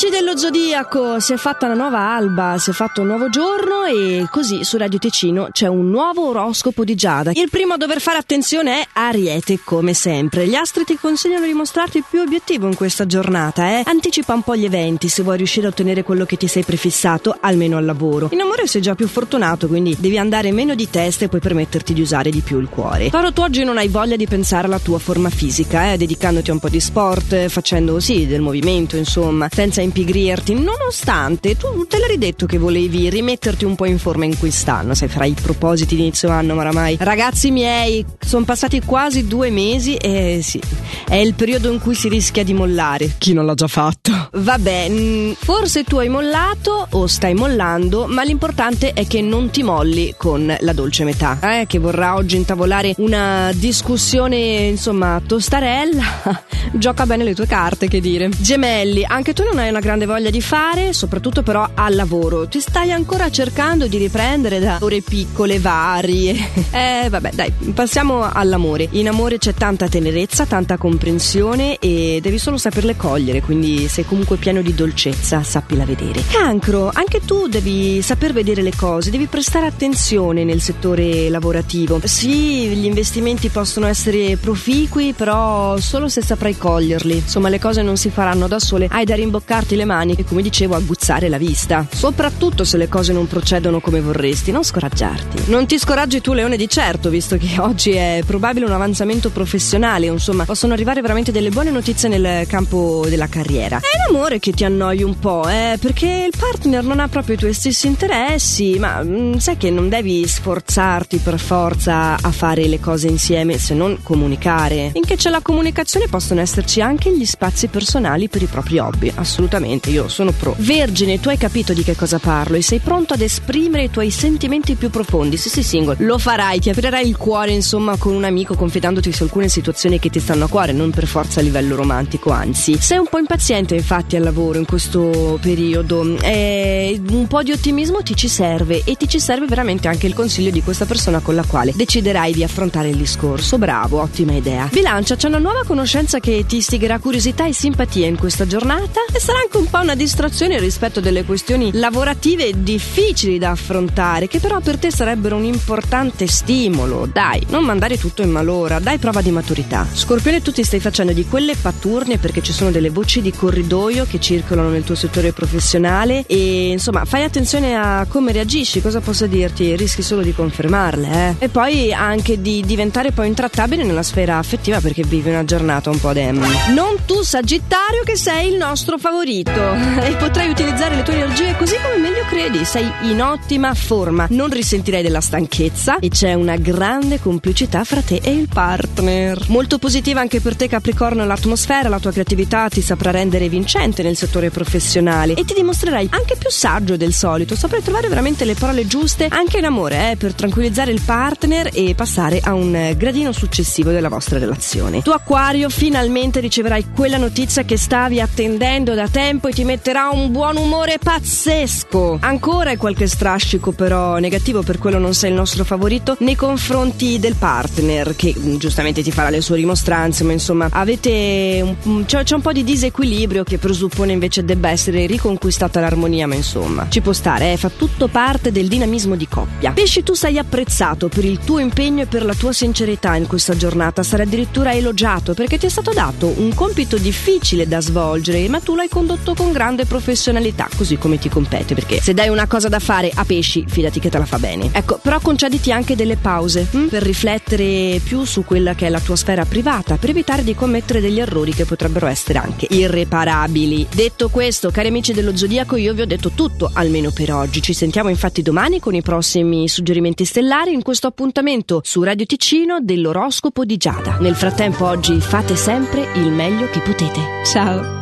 Amici dello Zodiaco, si è fatta una nuova alba, si è fatto un nuovo giorno e così su Radio Ticino c'è un nuovo oroscopo di Giada. Il primo a dover fare attenzione è Ariete, come sempre. Gli astri ti consigliano di mostrarti più obiettivo in questa giornata, eh? Anticipa un po' gli eventi se vuoi riuscire a ottenere quello che ti sei prefissato, almeno al lavoro. In amore sei già più fortunato, quindi devi andare meno di testa e puoi permetterti di usare di più il cuore. Toro, tu oggi non hai voglia di pensare alla tua forma fisica, eh? Dedicandoti a un po' di sport, facendo sì, del movimento, insomma, senza impigrirti, nonostante tu te l'hai detto che volevi rimetterti un po' in forma in quest'anno, sai, fra i propositi di inizio anno, ma oramai. Ragazzi miei, sono passati quasi due mesi e sì, è il periodo in cui si rischia di mollare. Chi non l'ha già fatto? Vabbè, mm, forse tu hai mollato o stai mollando, ma l'importante è che non ti molli con la dolce metà, eh, che vorrà oggi intavolare una discussione, insomma, tostarella. Gioca bene le tue carte, che dire. Gemelli, anche tu non hai una grande voglia di fare, soprattutto però al lavoro. Ti stai ancora cercando di riprendere da ore piccole, varie. Eh, vabbè, dai, passiamo all'amore. In amore c'è tanta tenerezza, tanta comprensione e devi solo saperle cogliere, quindi sei comunque pieno di dolcezza, sappila vedere. Cancro, anche tu devi saper vedere le cose, devi prestare attenzione nel settore lavorativo. Sì, gli investimenti possono essere proficui, però solo se saprai coglierli. Insomma, le cose non si faranno da sole, hai da rimboccarti le mani e, come dicevo, aguzzare la vista. Soprattutto se le cose non procedono come vorresti, non scoraggiarti. Non ti scoraggi tu, Leone, di certo, visto che oggi è probabile un avanzamento professionale, insomma, possono arrivare veramente delle buone notizie nel campo della carriera. È l'amore che ti annoi un po', eh, perché il partner non ha proprio i tuoi stessi interessi, ma mh, mm, sai che non devi sforzarti per forza a fare le cose insieme se non comunicare. Finché c'è la comunicazione possono esserci anche gli spazi personali per i propri hobby, assolutamente, io sono pro. Vergine, tu hai capito di che cosa parlo e sei pronto ad esprimere i tuoi sentimenti più profondi. Se sei single, lo farai, ti aprirai il cuore, insomma, con un amico confidandoti su alcune situazioni che ti stanno a cuore, non per forza a livello romantico, anzi. Sei un po' impaziente, infatti, al lavoro in questo periodo. E un po' di ottimismo ti ci serve e ti ci serve veramente anche il consiglio di questa persona con la quale deciderai di affrontare il discorso. Bravo, ottima idea. Bilancia, c'è una nuova conoscenza che ti istigherà curiosità e simpatia in questa giornata e sarà anche un po' una distrazione rispetto delle questioni lavorative difficili da affrontare, che però per te sarebbero un importante stimolo. Dai, non mandare tutto in malora, dai prova di maturità. Scorpione, tu ti stai facendo di quelle patturne perché ci sono delle voci di corridoio che circolano nel tuo settore professionale e insomma fai attenzione a come reagisci, cosa posso dirti? Rischi solo di confermarle, eh? E poi anche di diventare poi intrattabile nella sfera affettiva perché vivi una giornata un po' dem. Non tu, Sagittario, che sei il nostro favorito e potrai utilizzare le tue energie così come meglio credi. Sei in ottima forma, non risentirei della stanchezza e c'è una grande complicità fra te e il partner. Molto positiva anche per te, Capricorno, l'atmosfera, la tua creatività ti saprà rendere vincente nel settore professionale e ti dimostrerai anche più saggio del solito. Saprai trovare veramente le parole giuste anche in amore, eh, per tranquillizzare il partner e passare a un gradino successivo della vostra relazione. Tu, Acquario, finalmente riceverai quella notizia che stavi attendendo da tempo e ti metterà un buon umore pazzesco. Ancora qualche strascico però negativo, per quello non sei il nostro favorito, nei confronti del partner che mm, giustamente ti farà le sue rimostranze, ma insomma avete un, c'è, c'è un po' di disequilibrio che presuppone invece debba essere riconquistata l'armonia, ma insomma ci può stare, eh, fa tutto parte del dinamismo di coppia. Pesci tu sei apprezzato per il tuo impegno e per la tua sincerità in questa giornata, sarai addirittura elogiato perché ti è stato dato un compito difficile da svolgere, ma tu l'hai condotto con grande professionalità, così come ti compete, perché se dai una cosa da fare a pesci, fidati che te la fa bene. Ecco, però concediti anche delle pause hm? per riflettere più su quella che è la tua sfera privata, per evitare di commettere degli errori che potrebbero essere anche irreparabili. Detto questo, cari amici dello Zodiaco, io vi ho detto tutto, almeno per oggi. Ci sentiamo infatti domani con i prossimi suggerimenti stellari in questo appuntamento su Radio Ticino dell'oroscopo di Giada. Nel frattempo oggi fate sempre il meglio che potete. Ciao!